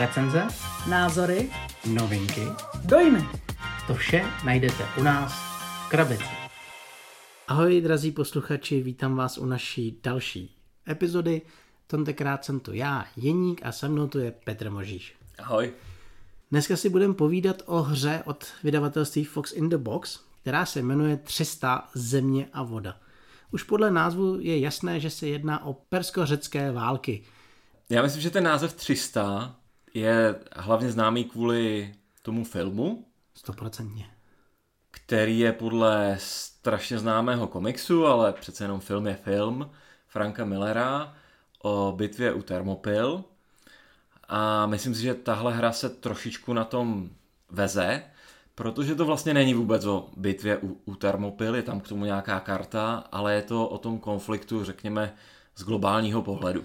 Recenze, názory, novinky, dojmy. to vše najdete u nás v Krabici. Ahoj, drazí posluchači, vítám vás u naší další epizody. Tentokrát jsem tu já, Jeník, a se mnou tu je Petr Možíš. Ahoj. Dneska si budeme povídat o hře od vydavatelství Fox in the Box, která se jmenuje 300 Země a voda. Už podle názvu je jasné, že se jedná o persko-řecké války. Já myslím, že ten název 300 je hlavně známý kvůli tomu filmu, Stoprocentně. který je podle strašně známého komiksu, ale přece jenom film je film, Franka Millera o bitvě u Thermopyl. A myslím si, že tahle hra se trošičku na tom veze, protože to vlastně není vůbec o bitvě u, u Thermopyl, je tam k tomu nějaká karta, ale je to o tom konfliktu, řekněme, z globálního pohledu.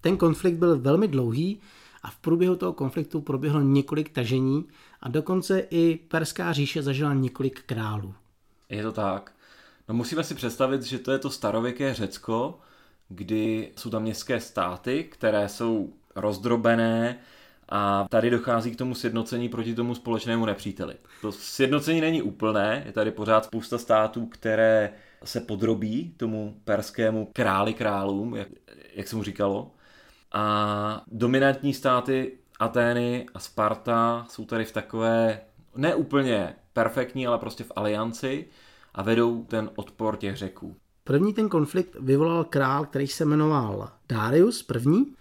Ten konflikt byl velmi dlouhý a v průběhu toho konfliktu proběhlo několik tažení a dokonce i Perská říše zažila několik králů. Je to tak. No musíme si představit, že to je to starověké Řecko, kdy jsou tam městské státy, které jsou rozdrobené a tady dochází k tomu sjednocení proti tomu společnému nepříteli. To sjednocení není úplné, je tady pořád spousta států, které se podrobí tomu perskému králi králům, jak, jak se mu říkalo. A dominantní státy Atény a Sparta jsou tady v takové neúplně perfektní, ale prostě v alianci a vedou ten odpor těch řeků. První ten konflikt vyvolal král, který se jmenoval Darius první,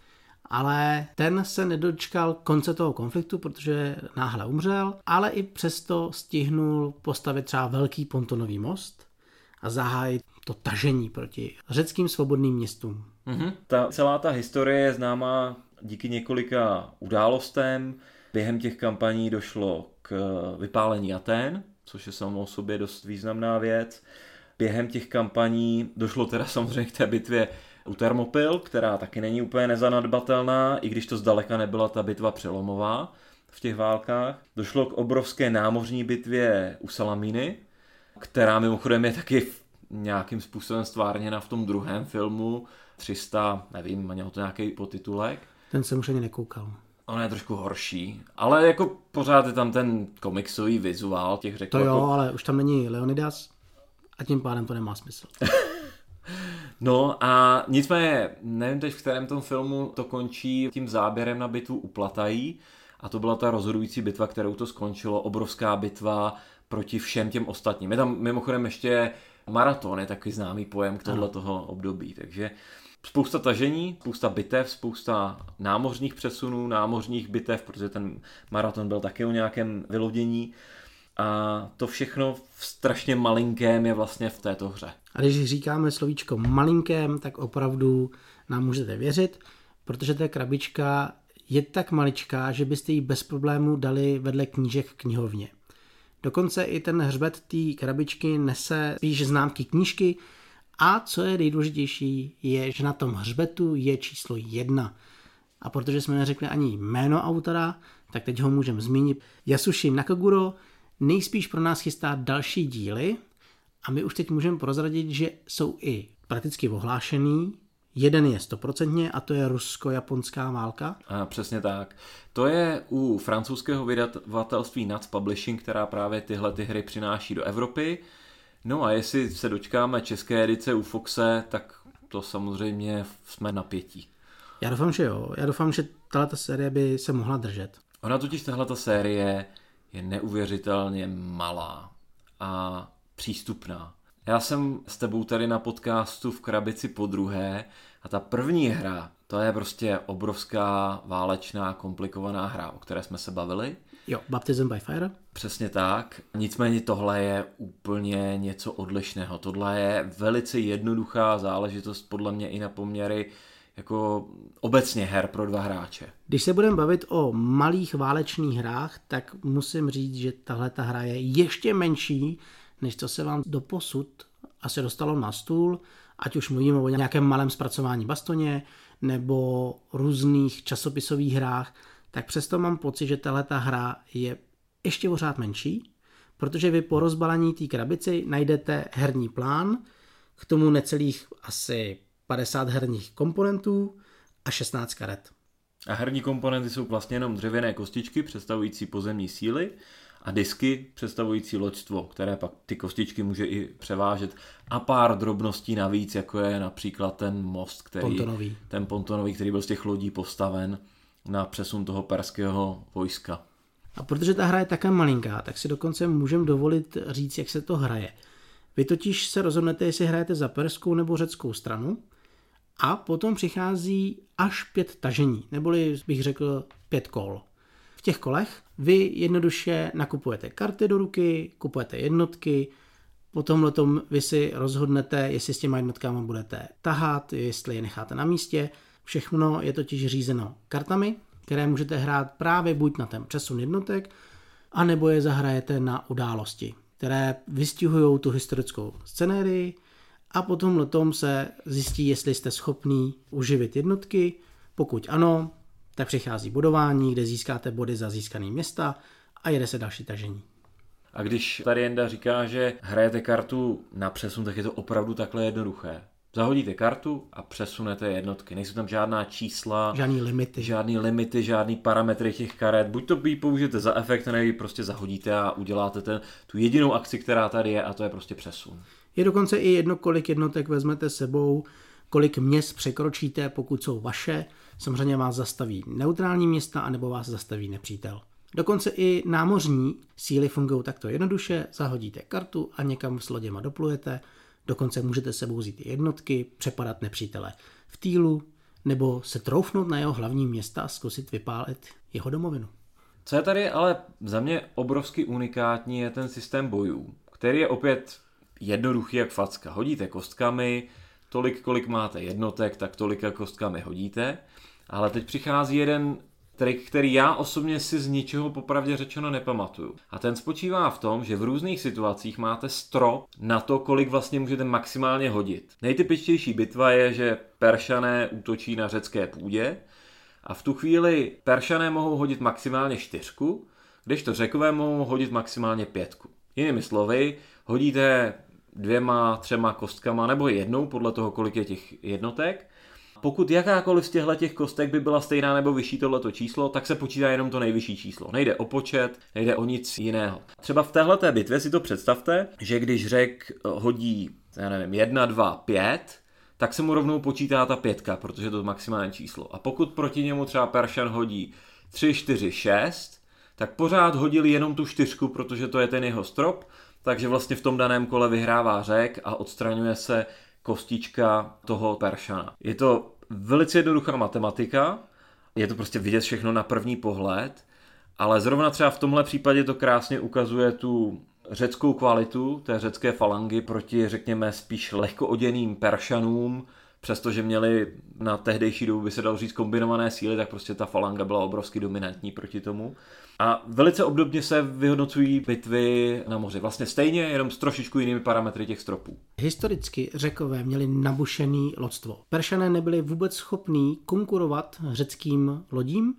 ale ten se nedočkal konce toho konfliktu, protože náhle umřel, ale i přesto stihnul postavit třeba velký pontonový most a zahájit to tažení proti řeckým svobodným městům. Mm-hmm. Ta, celá ta historie je známá díky několika událostem. Během těch kampaní došlo k vypálení Aten, což je samo o sobě dost významná věc. Během těch kampaní došlo teda samozřejmě k té bitvě u Thermopyl, která taky není úplně nezanedbatelná, i když to zdaleka nebyla ta bitva přelomová v těch válkách. Došlo k obrovské námořní bitvě u Salamíny, která mimochodem je taky nějakým způsobem stvárněna v tom druhém filmu 300, nevím, měl to nějaký potitulek. Ten jsem už ani nekoukal. Ona je trošku horší, ale jako pořád je tam ten komiksový vizuál těch řekl. To jo, jako... ale už tam není Leonidas a tím pádem to nemá smysl. No a nicméně, nevím teď v kterém tom filmu to končí tím záběrem na bitvu u Platají a to byla ta rozhodující bitva, kterou to skončilo, obrovská bitva proti všem těm ostatním. Je tam mimochodem ještě maraton, je takový známý pojem k tohle toho období, takže spousta tažení, spousta bitev, spousta námořních přesunů, námořních bitev, protože ten maraton byl taky o nějakém vylodění. A to všechno v strašně malinkém je vlastně v této hře. A když říkáme slovíčko malinkém, tak opravdu nám můžete věřit, protože ta krabička je tak maličká, že byste ji bez problémů dali vedle knížek knihovně. Dokonce i ten hřbet té krabičky nese spíš známky knížky a co je nejdůležitější, je, že na tom hřbetu je číslo jedna. A protože jsme neřekli ani jméno autora, tak teď ho můžeme zmínit. Yasushi Nakaguro nejspíš pro nás chystá další díly a my už teď můžeme prozradit, že jsou i prakticky ohlášený. Jeden je stoprocentně a to je rusko-japonská válka. A přesně tak. To je u francouzského vydavatelství Nuts Publishing, která právě tyhle ty hry přináší do Evropy. No a jestli se dočkáme české edice u Foxe, tak to samozřejmě jsme napětí. Já doufám, že jo. Já doufám, že tato série by se mohla držet. Ona totiž tahle série je neuvěřitelně malá a přístupná. Já jsem s tebou tady na podcastu v krabici po druhé a ta první hra, to je prostě obrovská válečná komplikovaná hra, o které jsme se bavili. Jo, Baptism by Fire. Přesně tak. Nicméně tohle je úplně něco odlišného. Tohle je velice jednoduchá záležitost podle mě i na poměry jako obecně her pro dva hráče. Když se budeme bavit o malých válečných hrách, tak musím říct, že tahle ta hra je ještě menší, než co se vám do posud asi dostalo na stůl, ať už mluvíme o nějakém malém zpracování bastoně nebo různých časopisových hrách, tak přesto mám pocit, že tahle ta hra je ještě pořád menší, protože vy po rozbalení té krabici najdete herní plán, k tomu necelých asi 50 herních komponentů a 16 karet. A herní komponenty jsou vlastně jenom dřevěné kostičky představující pozemní síly a disky představující loďstvo, které pak ty kostičky může i převážet a pár drobností navíc, jako je například ten most, který, Pontonový. ten pontonový, který byl z těch lodí postaven na přesun toho perského vojska. A protože ta hra je také malinká, tak si dokonce můžeme dovolit říct, jak se to hraje. Vy totiž se rozhodnete, jestli hrajete za perskou nebo řeckou stranu a potom přichází až pět tažení, neboli bych řekl pět kol. V těch kolech vy jednoduše nakupujete karty do ruky, kupujete jednotky, potom tom vy si rozhodnete, jestli s těma jednotkama budete tahat, jestli je necháte na místě. Všechno je totiž řízeno kartami, které můžete hrát právě buď na ten přesun jednotek, anebo je zahrajete na události, které vystihují tu historickou scenérii a potom letom se zjistí, jestli jste schopný uživit jednotky. Pokud ano, tak přichází bodování, kde získáte body za získaný města a jede se další tažení. A když tady Jenda říká, že hrajete kartu na přesun, tak je to opravdu takhle jednoduché. Zahodíte kartu a přesunete jednotky. Nejsou tam žádná čísla, žádný limity, žádný limity, žádný parametry těch karet. Buď to by použijete za efekt, nebo ji prostě zahodíte a uděláte ten, tu jedinou akci, která tady je, a to je prostě přesun. Je dokonce i jedno, kolik jednotek vezmete sebou, kolik měst překročíte, pokud jsou vaše. Samozřejmě vás zastaví neutrální města, anebo vás zastaví nepřítel. Dokonce i námořní síly fungují takto jednoduše, zahodíte kartu a někam s loděma doplujete, dokonce můžete sebou vzít jednotky, přepadat nepřítele v týlu, nebo se troufnout na jeho hlavní města a zkusit vypálit jeho domovinu. Co je tady ale za mě obrovsky unikátní je ten systém bojů, který je opět jednoduchý jak facka. Hodíte kostkami, tolik, kolik máte jednotek, tak tolika kostkami hodíte. Ale teď přichází jeden trik, který já osobně si z ničeho popravdě řečeno nepamatuju. A ten spočívá v tom, že v různých situacích máte strop na to, kolik vlastně můžete maximálně hodit. Nejtypičtější bitva je, že Peršané útočí na řecké půdě a v tu chvíli Peršané mohou hodit maximálně čtyřku, kdežto Řekové mohou hodit maximálně pětku. Jinými slovy, hodíte dvěma, třema kostkama nebo jednou podle toho, kolik je těch jednotek pokud jakákoliv z těchto těch kostek by byla stejná nebo vyšší tohleto číslo, tak se počítá jenom to nejvyšší číslo. Nejde o počet, nejde o nic jiného. Třeba v téhle bitvě si to představte, že když řek hodí, já nevím, 1, 2, 5, tak se mu rovnou počítá ta pětka, protože to je maximální číslo. A pokud proti němu třeba Peršan hodí 3, 4, 6, tak pořád hodili jenom tu čtyřku, protože to je ten jeho strop, takže vlastně v tom daném kole vyhrává řek a odstraňuje se kostička toho Peršana. Je to velice jednoduchá matematika, je to prostě vidět všechno na první pohled, ale zrovna třeba v tomhle případě to krásně ukazuje tu řeckou kvalitu té řecké falangy proti, řekněme, spíš lehko oděným Peršanům, přestože měli na tehdejší dobu, by se dalo říct, kombinované síly, tak prostě ta falanga byla obrovsky dominantní proti tomu. A velice obdobně se vyhodnocují bitvy na moři. Vlastně stejně, jenom s trošičku jinými parametry těch stropů. Historicky řekové měli nabušený lodstvo. Peršané nebyli vůbec schopní konkurovat řeckým lodím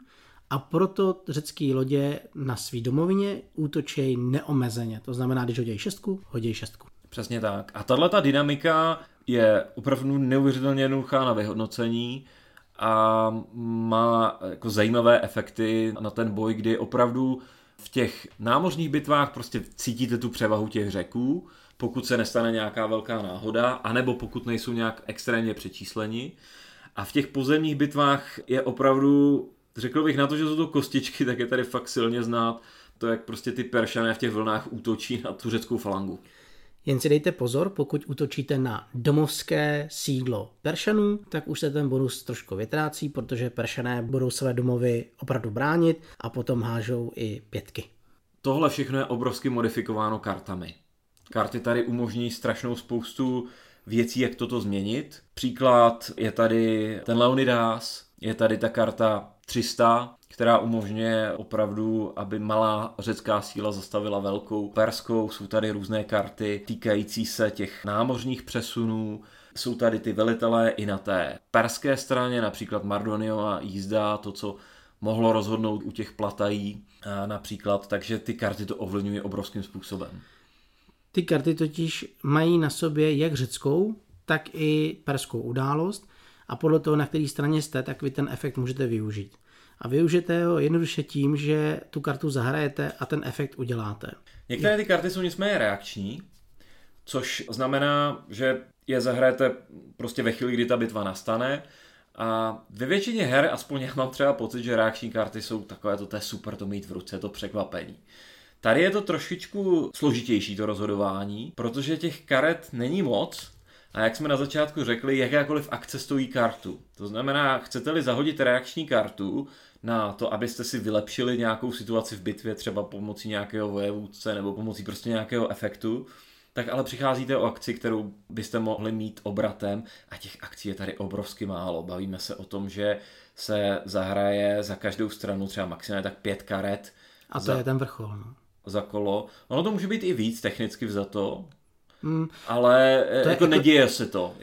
a proto řecké lodě na svý domovině útočí neomezeně. To znamená, když hodí šestku, hodí šestku. Přesně tak. A tahle ta dynamika je opravdu neuvěřitelně jednoduchá na vyhodnocení a má jako zajímavé efekty na ten boj, kdy opravdu v těch námořních bitvách prostě cítíte tu převahu těch řeků, pokud se nestane nějaká velká náhoda, anebo pokud nejsou nějak extrémně přečísleni. A v těch pozemních bitvách je opravdu, řekl bych na to, že jsou to kostičky, tak je tady fakt silně znát to, jak prostě ty peršané v těch vlnách útočí na tu řeckou falangu. Jen si dejte pozor, pokud útočíte na domovské sídlo Peršanů, tak už se ten bonus trošku vytrácí, protože Peršané budou své domovy opravdu bránit a potom hážou i pětky. Tohle všechno je obrovsky modifikováno kartami. Karty tady umožní strašnou spoustu věcí, jak toto změnit. Příklad je tady ten Leonidas, je tady ta karta 300, která umožňuje opravdu, aby malá řecká síla zastavila velkou perskou. Jsou tady různé karty týkající se těch námořních přesunů, jsou tady ty velitelé i na té perské straně, například Mardoniova jízda, to, co mohlo rozhodnout u těch platají například, takže ty karty to ovlivňují obrovským způsobem. Ty karty totiž mají na sobě jak řeckou, tak i perskou událost a podle toho, na které straně jste, tak vy ten efekt můžete využít. A využijete ho jednoduše tím, že tu kartu zahrajete a ten efekt uděláte. Některé ty karty jsou nicméně reakční, což znamená, že je zahrajete prostě ve chvíli, kdy ta bitva nastane a ve většině her, aspoň já mám třeba pocit, že reakční karty jsou takové, to, to je super to mít v ruce, to překvapení. Tady je to trošičku složitější to rozhodování, protože těch karet není moc a jak jsme na začátku řekli, jakákoliv akce stojí kartu. To znamená, chcete-li zahodit reakční kartu na to, abyste si vylepšili nějakou situaci v bitvě, třeba pomocí nějakého vojevůdce nebo pomocí prostě nějakého efektu, tak ale přicházíte o akci, kterou byste mohli mít obratem a těch akcí je tady obrovsky málo. Bavíme se o tom, že se zahraje za každou stranu třeba maximálně tak pět karet. A to za, je ten vrchol. No. Za kolo. Ono to může být i víc technicky vzato, mm, ale to jako, jako neděje se to.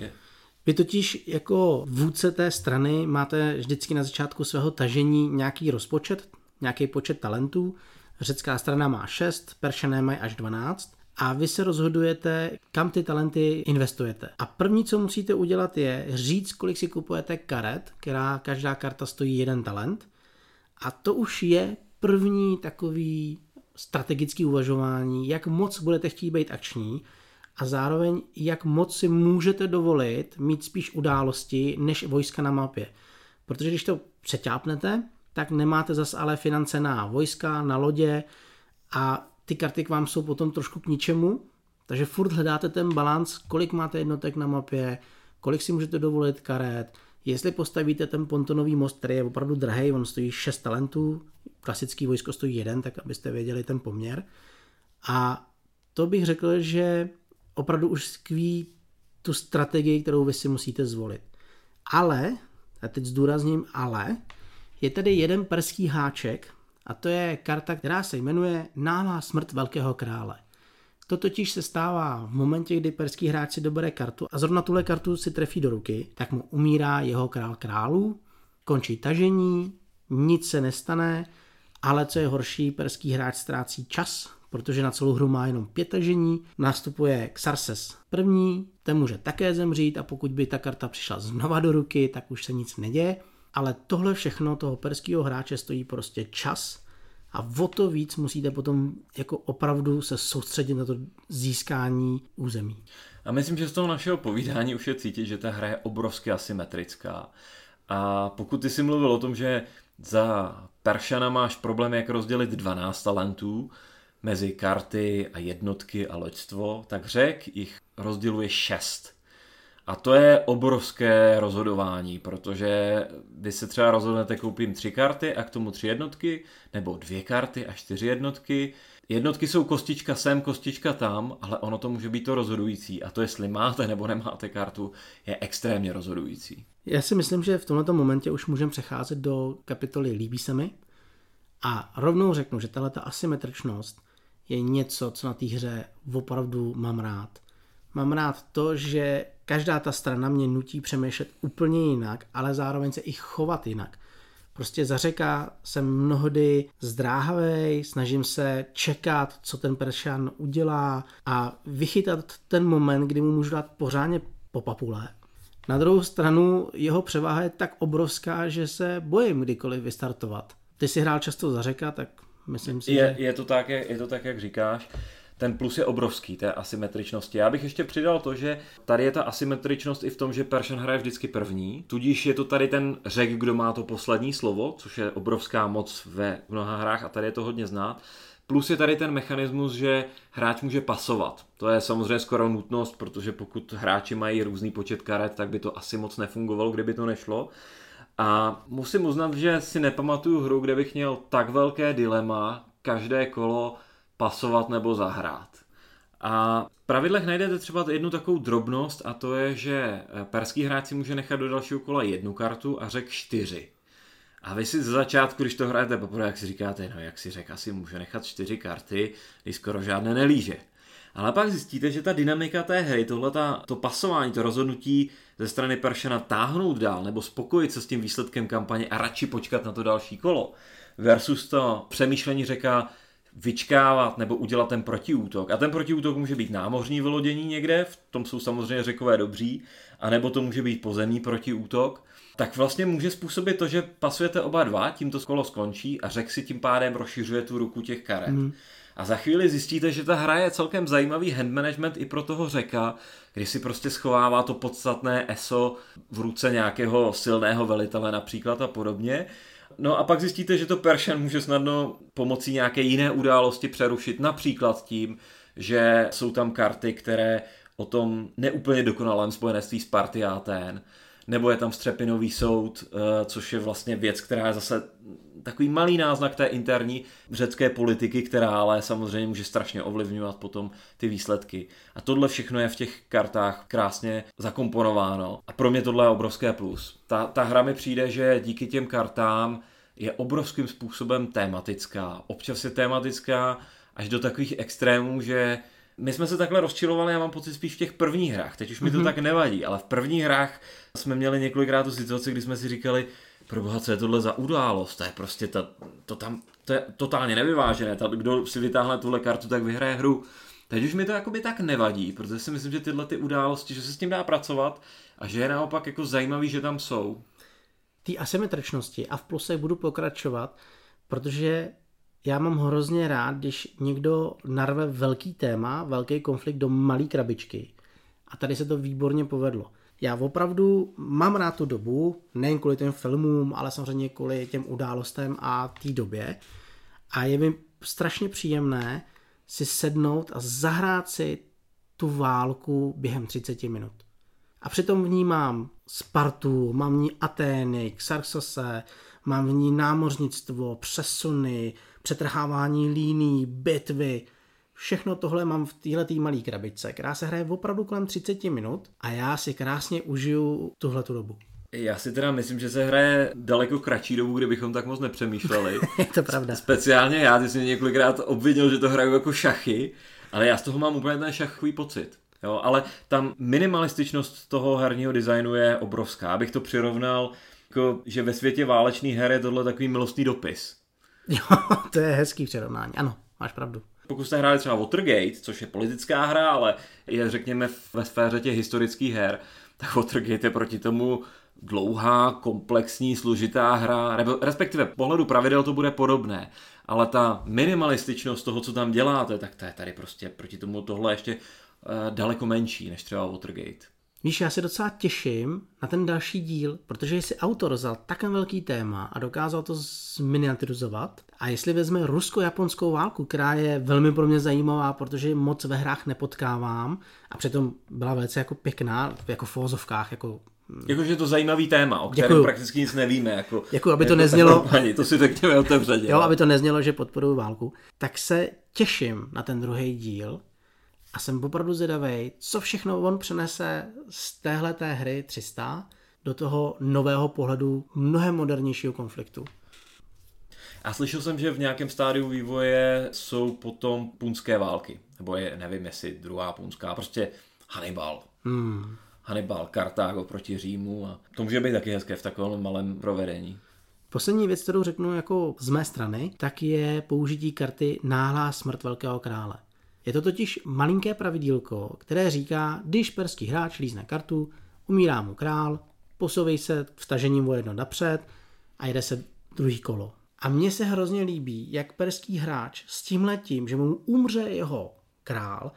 Vy totiž jako vůdce té strany máte vždycky na začátku svého tažení nějaký rozpočet, nějaký počet talentů. Řecká strana má 6, Peršané mají až 12 a vy se rozhodujete, kam ty talenty investujete. A první, co musíte udělat, je říct, kolik si kupujete karet, která každá karta stojí jeden talent. A to už je první takový strategický uvažování, jak moc budete chtít být akční a zároveň jak moc si můžete dovolit mít spíš události než vojska na mapě. Protože když to přeťápnete, tak nemáte zas ale finance na vojska, na lodě a ty karty k vám jsou potom trošku k ničemu, takže furt hledáte ten balans, kolik máte jednotek na mapě, kolik si můžete dovolit karet, jestli postavíte ten pontonový most, který je opravdu drahý, on stojí 6 talentů, klasický vojsko stojí jeden, tak abyste věděli ten poměr. A to bych řekl, že opravdu už skví tu strategii, kterou vy si musíte zvolit. Ale, a teď zdůrazním ale, je tady jeden perský háček, a to je karta, která se jmenuje Náhlá smrt velkého krále. To totiž se stává v momentě, kdy perský hráč si dobere kartu a zrovna tuhle kartu si trefí do ruky, tak mu umírá jeho král králů, končí tažení, nic se nestane, ale co je horší, perský hráč ztrácí čas, protože na celou hru má jenom pět tažení, nastupuje Xarses první, ten může také zemřít a pokud by ta karta přišla znova do ruky, tak už se nic neděje ale tohle všechno toho perského hráče stojí prostě čas a o to víc musíte potom jako opravdu se soustředit na to získání území. A myslím, že z toho našeho povídání už je cítit, že ta hra je obrovsky asymetrická. A pokud ty jsi mluvil o tom, že za Peršana máš problém, jak rozdělit 12 talentů mezi karty a jednotky a loďstvo, tak řek jich rozděluje 6. A to je obrovské rozhodování, protože vy se třeba rozhodnete, koupím tři karty a k tomu tři jednotky, nebo dvě karty a čtyři jednotky. Jednotky jsou kostička sem, kostička tam, ale ono to může být to rozhodující. A to, jestli máte nebo nemáte kartu, je extrémně rozhodující. Já si myslím, že v tomto momentě už můžeme přecházet do kapitoly Líbí se mi. A rovnou řeknu, že tahle asymetričnost je něco, co na té hře opravdu mám rád. Mám rád to, že každá ta strana mě nutí přemýšlet úplně jinak, ale zároveň se i chovat jinak. Prostě za řeka jsem mnohdy zdráhavý, snažím se čekat, co ten Peršan udělá a vychytat ten moment, kdy mu můžu dát pořádně po papule. Na druhou stranu jeho převaha je tak obrovská, že se bojím kdykoliv vystartovat. Ty si hrál často za řeka, tak myslím si, je, že... Je to, tak, je, je to tak, jak říkáš ten plus je obrovský, té asymetričnosti. Já bych ještě přidal to, že tady je ta asymetričnost i v tom, že Persian hraje vždycky první, tudíž je to tady ten řek, kdo má to poslední slovo, což je obrovská moc ve mnoha hrách a tady je to hodně znát. Plus je tady ten mechanismus, že hráč může pasovat. To je samozřejmě skoro nutnost, protože pokud hráči mají různý počet karet, tak by to asi moc nefungovalo, kdyby to nešlo. A musím uznat, že si nepamatuju hru, kde bych měl tak velké dilema každé kolo pasovat nebo zahrát. A v pravidlech najdete třeba jednu takovou drobnost a to je, že eh, perský hráč si může nechat do dalšího kola jednu kartu a řek čtyři. A vy si ze začátku, když to hrajete poprvé, jak si říkáte, no jak si řek asi může nechat čtyři karty, když skoro žádné nelíže. Ale pak zjistíte, že ta dynamika té hry, tohle to pasování, to rozhodnutí ze strany Peršana táhnout dál nebo spokojit se s tím výsledkem kampaně a radši počkat na to další kolo, versus to přemýšlení řeka, vyčkávat nebo udělat ten protiútok. A ten protiútok může být námořní vylodění někde, v tom jsou samozřejmě řekové dobří, anebo to může být pozemní protiútok. tak vlastně může způsobit to, že pasujete oba dva, tím to kolo skončí a řek si tím pádem rozšiřuje tu ruku těch karet. Mm. A za chvíli zjistíte, že ta hra je celkem zajímavý hand management i pro toho řeka, kdy si prostě schovává to podstatné ESO v ruce nějakého silného velitele například a podobně. No a pak zjistíte, že to Persian může snadno pomocí nějaké jiné události přerušit, například tím, že jsou tam karty, které o tom neúplně dokonalém spojenectví s Partiáten, nebo je tam Střepinový soud, eh, což je vlastně věc, která je zase takový malý náznak té interní řecké politiky, která ale samozřejmě může strašně ovlivňovat potom ty výsledky. A tohle všechno je v těch kartách krásně zakomponováno. A pro mě tohle je obrovské plus. Ta, ta hra mi přijde, že díky těm kartám je obrovským způsobem tématická. Občas je tématická až do takových extrémů, že my jsme se takhle rozčilovali, já mám pocit spíš v těch prvních hrách, teď už mi to mm-hmm. tak nevadí, ale v prvních hrách jsme měli několikrát tu situaci, kdy jsme si říkali, pro boha, co je tohle za událost, to je prostě, ta, to tam, to je totálně nevyvážené, ta, kdo si vytáhne tuhle kartu, tak vyhraje hru. Teď už mi to jakoby tak nevadí, protože si myslím, že tyhle ty události, že se s tím dá pracovat a že je naopak jako zajímavý, že tam jsou. Ty asymetričnosti a v plusech budu pokračovat, protože já mám hrozně rád, když někdo narve velký téma, velký konflikt do malé krabičky. A tady se to výborně povedlo. Já opravdu mám rád tu dobu, nejen kvůli těm filmům, ale samozřejmě kvůli těm událostem a té době. A je mi strašně příjemné si sednout a zahrát si tu válku během 30 minut. A přitom v ní mám Spartu, mám v ní Atény, Xarxose, mám v ní námořnictvo, přesuny, přetrhávání líní, bitvy. Všechno tohle mám v této malé krabičce, která se hraje opravdu kolem 30 minut a já si krásně užiju tuhle dobu. Já si teda myslím, že se hraje daleko kratší dobu, kde bychom tak moc nepřemýšleli. je to pravda. Speciálně já, ty jsi mě několikrát obvinil, že to hraju jako šachy, ale já z toho mám úplně ten šachový pocit. Jo, ale tam minimalističnost toho herního designu je obrovská. Abych to přirovnal, jako, že ve světě válečných her je tohle takový milostný dopis. Jo, to je hezký přirovnání. Ano, máš pravdu. Pokud jste hráli třeba Watergate, což je politická hra, ale je řekněme ve sféře těch historických her, tak Watergate je proti tomu dlouhá, komplexní, složitá hra, respektive pohledu pravidel to bude podobné, ale ta minimalističnost toho, co tam děláte, tak to je tady prostě proti tomu tohle ještě uh, daleko menší než třeba Watergate. Víš, já se docela těším na ten další díl, protože jestli autor vzal tak velký téma a dokázal to zminiaturizovat, a jestli vezme rusko-japonskou válku, která je velmi pro mě zajímavá, protože moc ve hrách nepotkávám a přitom byla velice jako pěkná, jako v fózovkách, jako Jakože je to zajímavý téma, o kterém Děkuju. prakticky nic nevíme. Jako, Děkuju, aby to jako neznělo... Ani, to si řekněme otevřeně. Jo, aby to neznělo, že podporuji válku. Tak se těším na ten druhý díl a jsem opravdu zvědavý, co všechno on přenese z téhle té hry 300 do toho nového pohledu mnohem modernějšího konfliktu. A slyšel jsem, že v nějakém stádiu vývoje jsou potom punské války. Nebo je, nevím, jestli druhá punská, prostě Hannibal. Hmm. Hannibal, Kartágo proti Římu a to může být taky hezké v takovém malém provedení. Poslední věc, kterou řeknu jako z mé strany, tak je použití karty Náhlá smrt velkého krále. Je to totiž malinké pravidílko, které říká, když perský hráč lízne kartu, umírá mu král, posouvej se vtažením o jedno napřed a jede se druhý kolo. A mně se hrozně líbí, jak perský hráč s tím letím, že mu umře jeho král,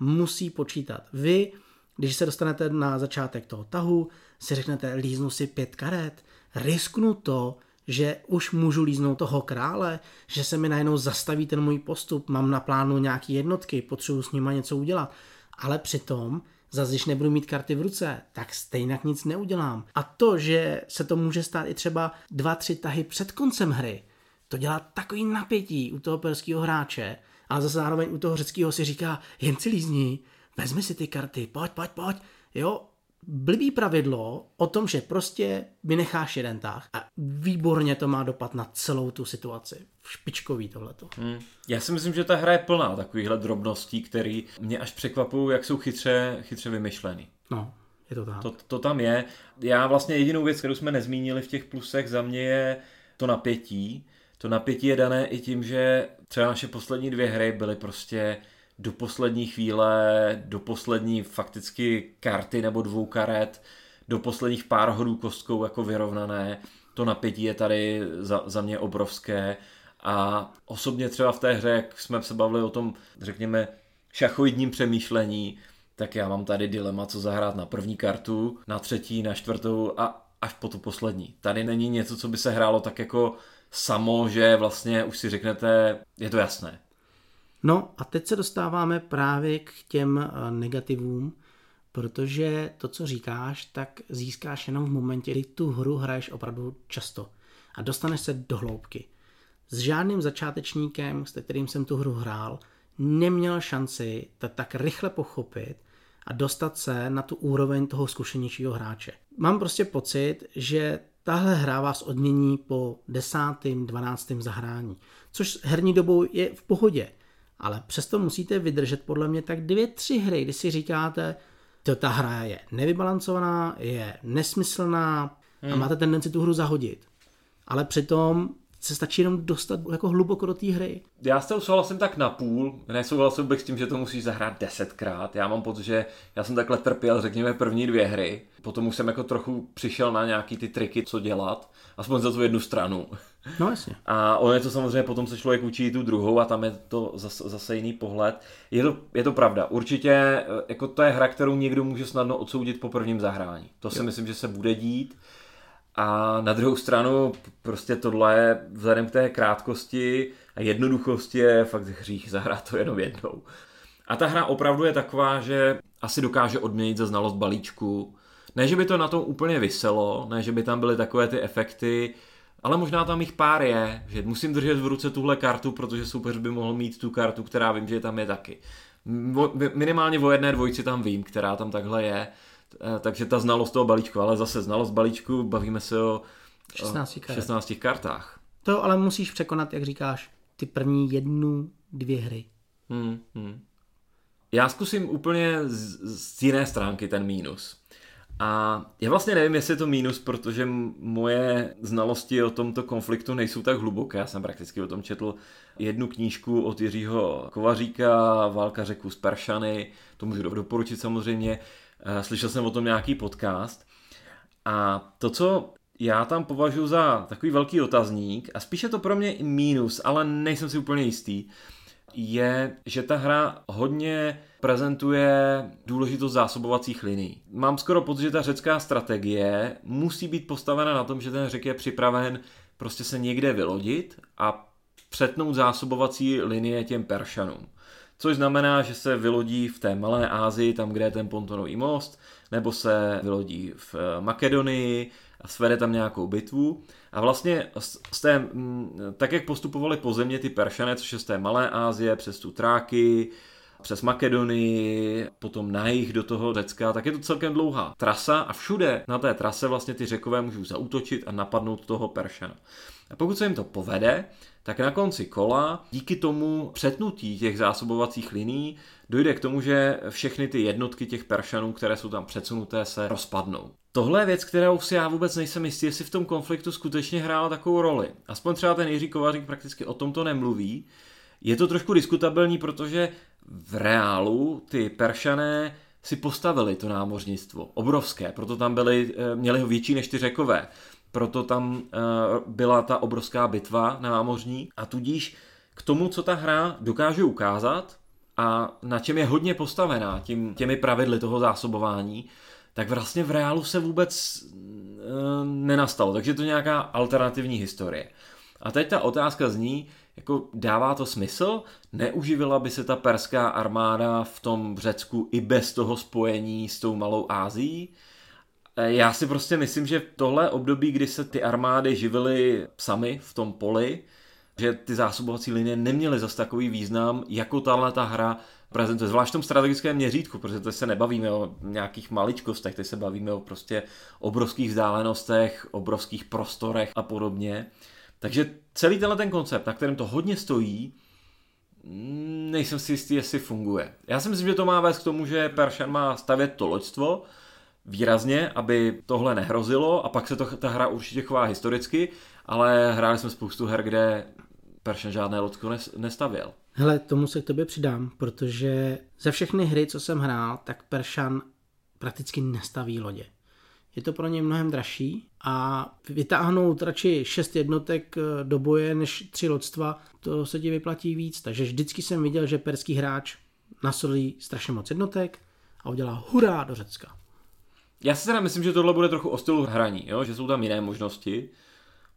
musí počítat. Vy, když se dostanete na začátek toho tahu, si řeknete, líznu si pět karet, risknu to, že už můžu líznout toho krále, že se mi najednou zastaví ten můj postup, mám na plánu nějaké jednotky, potřebuji s nima něco udělat. Ale přitom, zase když nebudu mít karty v ruce, tak stejně nic neudělám. A to, že se to může stát i třeba dva, tři tahy před koncem hry, to dělá takový napětí u toho perského hráče, ale zase zároveň u toho řeckého si říká, jen si lízni, vezmi si ty karty, pojď, pojď, pojď. Jo, blbý pravidlo o tom, že prostě vynecháš jeden tah a výborně to má dopad na celou tu situaci. Špičkový tohleto. Hmm. Já si myslím, že ta hra je plná takovýchhle drobností, které mě až překvapují, jak jsou chytře, chytře vymyšlený. No, je to tak. To, to tam je. Já vlastně jedinou věc, kterou jsme nezmínili v těch plusech za mě je to napětí. To napětí je dané i tím, že třeba naše poslední dvě hry byly prostě do poslední chvíle, do poslední fakticky karty nebo dvou karet do posledních pár hodů kostkou jako vyrovnané. To napětí je tady za, za mě obrovské. A osobně třeba v té hře, jak jsme se bavili o tom, řekněme, šachoidním přemýšlení, tak já mám tady dilema, co zahrát na první kartu, na třetí, na čtvrtou a až po tu poslední. Tady není něco, co by se hrálo tak jako samo, že vlastně už si řeknete, je to jasné. No a teď se dostáváme právě k těm eh, negativům, protože to, co říkáš, tak získáš jenom v momentě, kdy tu hru hraješ opravdu často a dostaneš se do hloubky. S žádným začátečníkem, s kterým jsem tu hru hrál, neměl šanci to tak rychle pochopit a dostat se na tu úroveň toho zkušenějšího hráče. Mám prostě pocit, že tahle hra vás odmění po desátým, dvanáctém zahrání, což herní dobou je v pohodě, ale přesto musíte vydržet podle mě tak dvě, tři hry, kdy si říkáte, to ta hra je nevybalancovaná, je nesmyslná hmm. a máte tendenci tu hru zahodit. Ale přitom se stačí jenom dostat jako hluboko do té hry. Já s tou souhlasím tak na půl, nesouhlasil bych s tím, že to musíš zahrát desetkrát. Já mám pocit, že já jsem takhle trpěl, řekněme, první dvě hry. Potom už jsem jako trochu přišel na nějaký ty triky, co dělat, aspoň za tu jednu stranu. No jasně. A ono je to samozřejmě, potom se člověk učí tu druhou a tam je to zase, zase jiný pohled. Je to, je to pravda. Určitě jako to je hra, kterou někdo může snadno odsoudit po prvním zahrání. To si jo. myslím, že se bude dít. A na druhou stranu prostě tohle vzhledem k té krátkosti a jednoduchosti je fakt hřích zahrát to jenom jednou. A ta hra opravdu je taková, že asi dokáže odměnit za znalost balíčku. Ne, že by to na tom úplně vyselo, ne, že by tam byly takové ty efekty, ale možná tam jich pár je, že musím držet v ruce tuhle kartu, protože soupeř by mohl mít tu kartu, která vím, že tam je taky. Minimálně o jedné dvojci tam vím, která tam takhle je. Eh, takže ta znalost toho balíčku, ale zase znalost balíčku, bavíme se o 16, o 16 kartách. To ale musíš překonat, jak říkáš, ty první jednu, dvě hry. Hmm, hmm. Já zkusím úplně z, z jiné stránky ten mínus. A já vlastně nevím, jestli je to mínus, protože moje znalosti o tomto konfliktu nejsou tak hluboké. Já jsem prakticky o tom četl jednu knížku od Jiřího Kovaříka, Válka řeku z Peršany, to můžu doporučit samozřejmě. Eh, slyšel jsem o tom nějaký podcast a to, co já tam považuji za takový velký otazník a spíše to pro mě i mínus, ale nejsem si úplně jistý, je, že ta hra hodně prezentuje důležitost zásobovacích linií. Mám skoro pocit, že ta řecká strategie musí být postavena na tom, že ten řek je připraven prostě se někde vylodit a přetnout zásobovací linie těm Peršanům což znamená, že se vylodí v té Malé Ázii, tam, kde je ten pontonový most, nebo se vylodí v eh, Makedonii a svede tam nějakou bitvu. A vlastně z té, mm, tak jak postupovali po země ty Peršané, což je z té Malé Ázie, přes tu Tráky, přes Makedonii, potom na jich do toho Řecka, tak je to celkem dlouhá trasa a všude na té trase vlastně ty řekové můžou zautočit a napadnout toho Peršana. A pokud se jim to povede, tak na konci kola díky tomu přetnutí těch zásobovacích liní dojde k tomu, že všechny ty jednotky těch Peršanů, které jsou tam předsunuté, se rozpadnou. Tohle je věc, kterou si já vůbec nejsem jistý, jestli v tom konfliktu skutečně hrála takovou roli. Aspoň třeba ten Jiří Kovařík prakticky o tomto nemluví. Je to trošku diskutabilní, protože v reálu ty Peršané si postavili to námořnictvo. Obrovské, proto tam byli, eh, měli ho větší než ty řekové proto tam uh, byla ta obrovská bitva námořní a tudíž k tomu, co ta hra dokáže ukázat a na čem je hodně postavená tím, těmi pravidly toho zásobování, tak vlastně v reálu se vůbec uh, nenastalo. Takže to je nějaká alternativní historie. A teď ta otázka zní, jako dává to smysl? Neuživila by se ta perská armáda v tom Řecku i bez toho spojení s tou malou Ázií? Eh, já si prostě myslím, že tohle období, kdy se ty armády živily sami v tom poli, že ty zásobovací linie neměly zase takový význam, jako tahle ta hra prezentuje, zvlášť v tom strategickém měřítku, protože teď se nebavíme o nějakých maličkostech, teď se bavíme o prostě obrovských vzdálenostech, obrovských prostorech a podobně. Takže celý tenhle ten koncept, na kterém to hodně stojí, mm, nejsem si jistý, jestli funguje. Já si myslím, že to má vést k tomu, že Persian má stavět to loďstvo, výrazně, aby tohle nehrozilo a pak se to, ta hra určitě chová historicky, ale hráli jsme spoustu her, kde Persian žádné lodko nestavěl. Hele, tomu se k tobě přidám, protože ze všechny hry, co jsem hrál, tak Persian prakticky nestaví lodě. je to pro ně mnohem dražší a vytáhnout radši šest jednotek eh, do boje než tři lodstva, to se ti vyplatí víc. Takže vždycky jsem viděl, že perský hráč nasolí strašně moc jednotek a udělá hurá do Řecka. Já si teda myslím, že tohle bude trochu o stylu hraní, jo? že jsou tam jiné možnosti.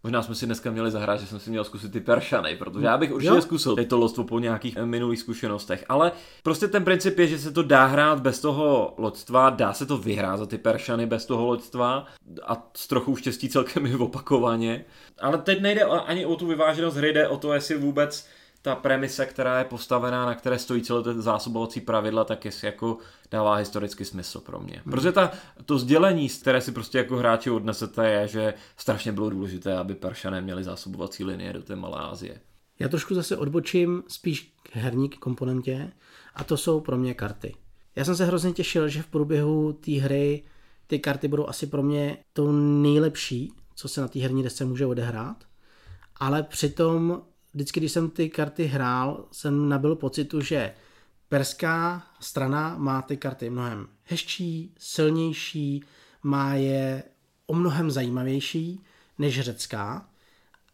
Možná jsme si dneska měli zahrát, že jsem si měl zkusit ty Peršany, protože já bych určitě jo. zkusil to loďstvo po nějakých eh, minulých zkušenostech. Ale prostě ten princip je, že se to dá hrát bez toho loďstva, dá se to vyhrát za ty Peršany bez toho loďstva a s trochu štěstí celkem i opakovaně. Ale teď nejde ani o tu vyváženost hry, jde o to, jestli vůbec ta premise, která je postavená, na které stojí celé ty zásobovací pravidla, tak jestli jako dává historický smysl pro mě. Hmm. Protože ta, to sdělení, které si prostě jako hráči odnesete, je, že strašně bylo důležité, aby Peršané měli zásobovací linie do té Malé Asie. Já trošku zase odbočím spíš k herní komponentě a to jsou pro mě karty. Já jsem se hrozně těšil, že v průběhu té hry ty karty budou asi pro mě to nejlepší, co se na té herní desce může odehrát, ale přitom vždycky, když jsem ty karty hrál, jsem nabil pocitu, že perská strana má ty karty mnohem hezčí, silnější, má je o mnohem zajímavější než řecká.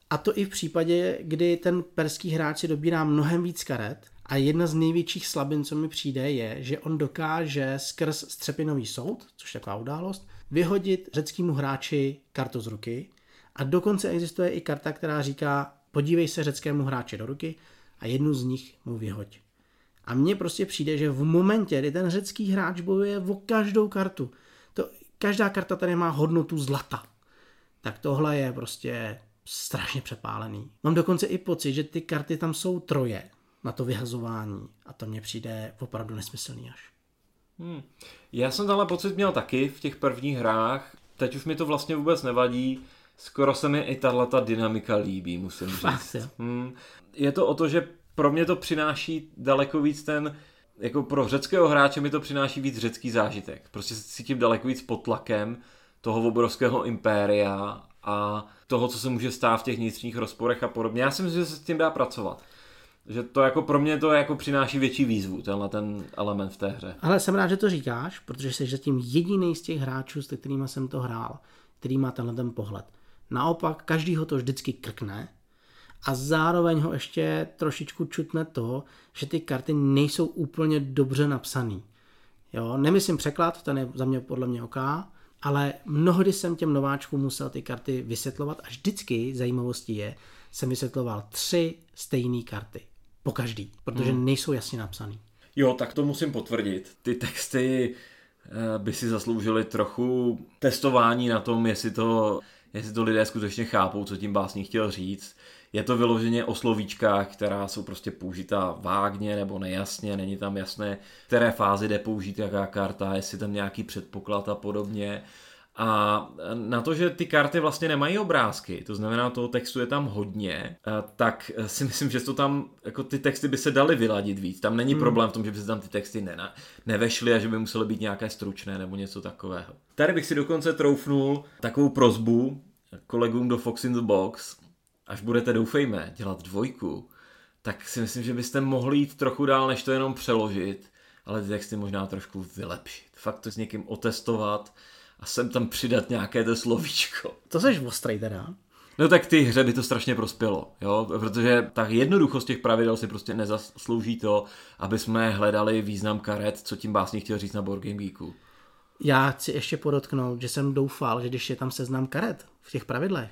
A to i v případě, kdy ten perský hráč si dobírá mnohem víc karet a jedna z největších slabin, co mi přijde, je, že on dokáže skrz střepinový soud, což je taková událost, vyhodit řeckému hráči kartu z ruky a dokonce existuje i karta, která říká podívej se řeckému hráči do ruky a jednu z nich mu vyhoď. A mně prostě přijde, že v momentě, kdy ten řecký hráč bojuje o každou kartu, to, každá karta tady má hodnotu zlata, tak tohle je prostě strašně přepálený. Mám dokonce i pocit, že ty karty tam jsou troje na to vyhazování a to mně přijde opravdu nesmyslný až. Hmm. Já jsem tenhle pocit měl taky v těch prvních hrách, teď už mi to vlastně vůbec nevadí, skoro se mi i tahle dynamika líbí, musím říct. Fakt, hmm. Je to o to, že pro mě to přináší daleko víc ten, jako pro řeckého hráče mi to přináší víc řecký zážitek. Prostě se cítím daleko víc pod tlakem toho obrovského impéria a toho, co se může stát v těch vnitřních rozporech a podobně. Já si myslím, že se s tím dá pracovat. Že to jako pro mě to jako přináší větší výzvu, tenhle ten element v té hře. Ale jsem rád, že to říkáš, protože jsi zatím jediný z těch hráčů, s kterými jsem to hrál, který má tenhle ten pohled. Naopak, každý ho to vždycky krkne a zároveň ho ještě trošičku čutne to, že ty karty nejsou úplně dobře napsaný. Jo, nemyslím překlad, ten je za mě podle mě OK, ale mnohdy jsem těm nováčkům musel ty karty vysvětlovat a vždycky zajímavostí je, jsem vysvětloval tři stejné karty. Po každý, protože hmm. nejsou jasně napsaný. Jo, tak to musím potvrdit. Ty texty eh, by si zasloužily trochu testování na tom, jestli to jestli to lidé skutečně chápou, co tím básník chtěl říct. Je to vyloženě o slovíčkách, která jsou prostě použitá vágně nebo nejasně, není tam jasné, které fázi jde použít jaká karta, jestli tam nějaký předpoklad a podobně. A na to, že ty karty vlastně nemají obrázky, to znamená, toho textu je tam hodně, tak si myslím, že to tam, jako ty texty by se daly vyladit víc. Tam není hmm. problém v tom, že by se tam ty texty ne, nevešly a že by musely být nějaké stručné nebo něco takového. Tady bych si dokonce troufnul takovou prozbu kolegům do Fox in the Box, až budete, doufejme, dělat dvojku, tak si myslím, že byste mohli jít trochu dál, než to jenom přeložit, ale ty texty možná trošku vylepšit. Fakt to s někým otestovat, a sem tam přidat nějaké to slovíčko. To seš ostrý teda. No tak ty hře by to strašně prospělo, jo, protože ta jednoduchost těch pravidel si prostě nezaslouží to, aby jsme hledali význam karet, co tím básník chtěl říct na Board Game Geeku. Já chci ještě podotknout, že jsem doufal, že když je tam seznam karet v těch pravidlech,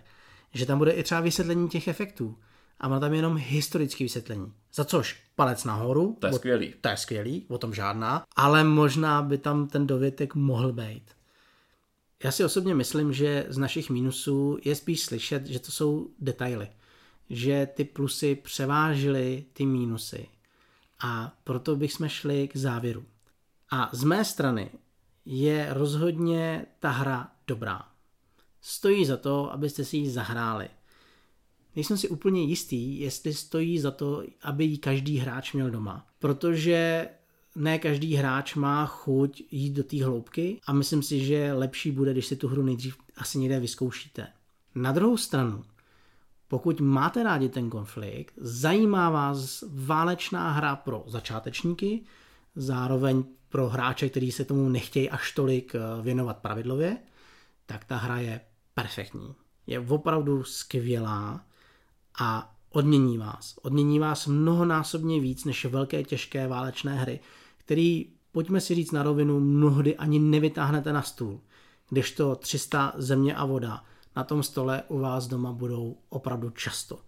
že tam bude i třeba vysvětlení těch efektů. A má tam jenom historické vysvětlení. Za což palec nahoru. To je skvělý. To je skvělý, o tom žádná. Ale možná by tam ten dovětek mohl být. Já si osobně myslím, že z našich mínusů je spíš slyšet, že to jsou detaily. Že ty plusy převážily ty mínusy. A proto bychom šli k závěru. A z mé strany je rozhodně ta hra dobrá. Stojí za to, abyste si ji zahráli. Nejsem si úplně jistý, jestli stojí za to, aby ji každý hráč měl doma. Protože ne každý hráč má chuť jít do té hloubky a myslím si, že lepší bude, když si tu hru nejdřív asi někde vyzkoušíte. Na druhou stranu, pokud máte rádi ten konflikt, zajímá vás válečná hra pro začátečníky, zároveň pro hráče, kteří se tomu nechtějí až tolik eh, věnovat pravidlově, tak ta hra je perfektní. Je opravdu skvělá a odmění vás. Odmění vás mnohonásobně víc než velké těžké válečné hry, který, pojďme si říct na rovinu, mnohdy ani nevytáhnete na stůl. Když to 300 země a voda na tom stole u vás doma budou opravdu často.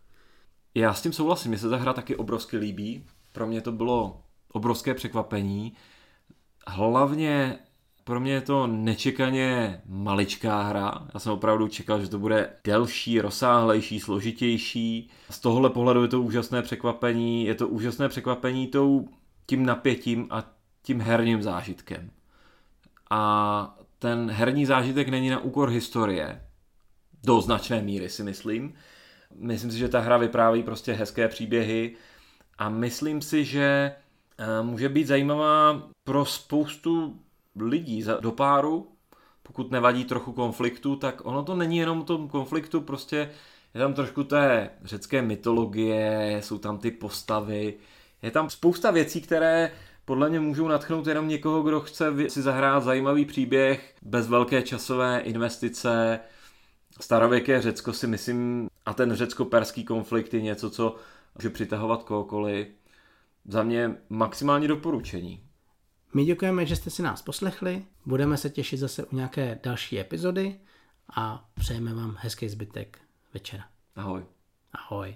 Já s tím souhlasím, mně se ta hra taky obrovsky líbí. Pro mě to bylo obrovské překvapení. Hlavně pro mě je to nečekaně maličká hra. Já jsem opravdu čekal, že to bude delší, rozsáhlejší, složitější. Z tohohle pohledu je to úžasné překvapení. Je to úžasné překvapení tou, tím napětím a tím herním zážitkem. A ten herní zážitek není na úkor historie. Do značné míry si myslím. Myslím si, že ta hra vypráví prostě hezké příběhy a myslím si, že eh, může být zajímavá pro spoustu lidí do páru, pokud nevadí trochu konfliktu, tak ono to není jenom o tom konfliktu, prostě je tam trošku té řecké mytologie, jsou tam ty postavy, je tam spousta věcí, které podle mě můžou natchnout jenom někoho, kdo chce si zahrát zajímavý příběh bez velké časové investice. Starověké Řecko si myslím, a ten řecko-perský konflikt je něco, co může přitahovat kohokoliv. Za mě maximální doporučení. My děkujeme, že jste si nás poslechli, budeme se těšit zase u nějaké další epizody a přejeme vám hezký zbytek večera. Ahoj. Ahoj.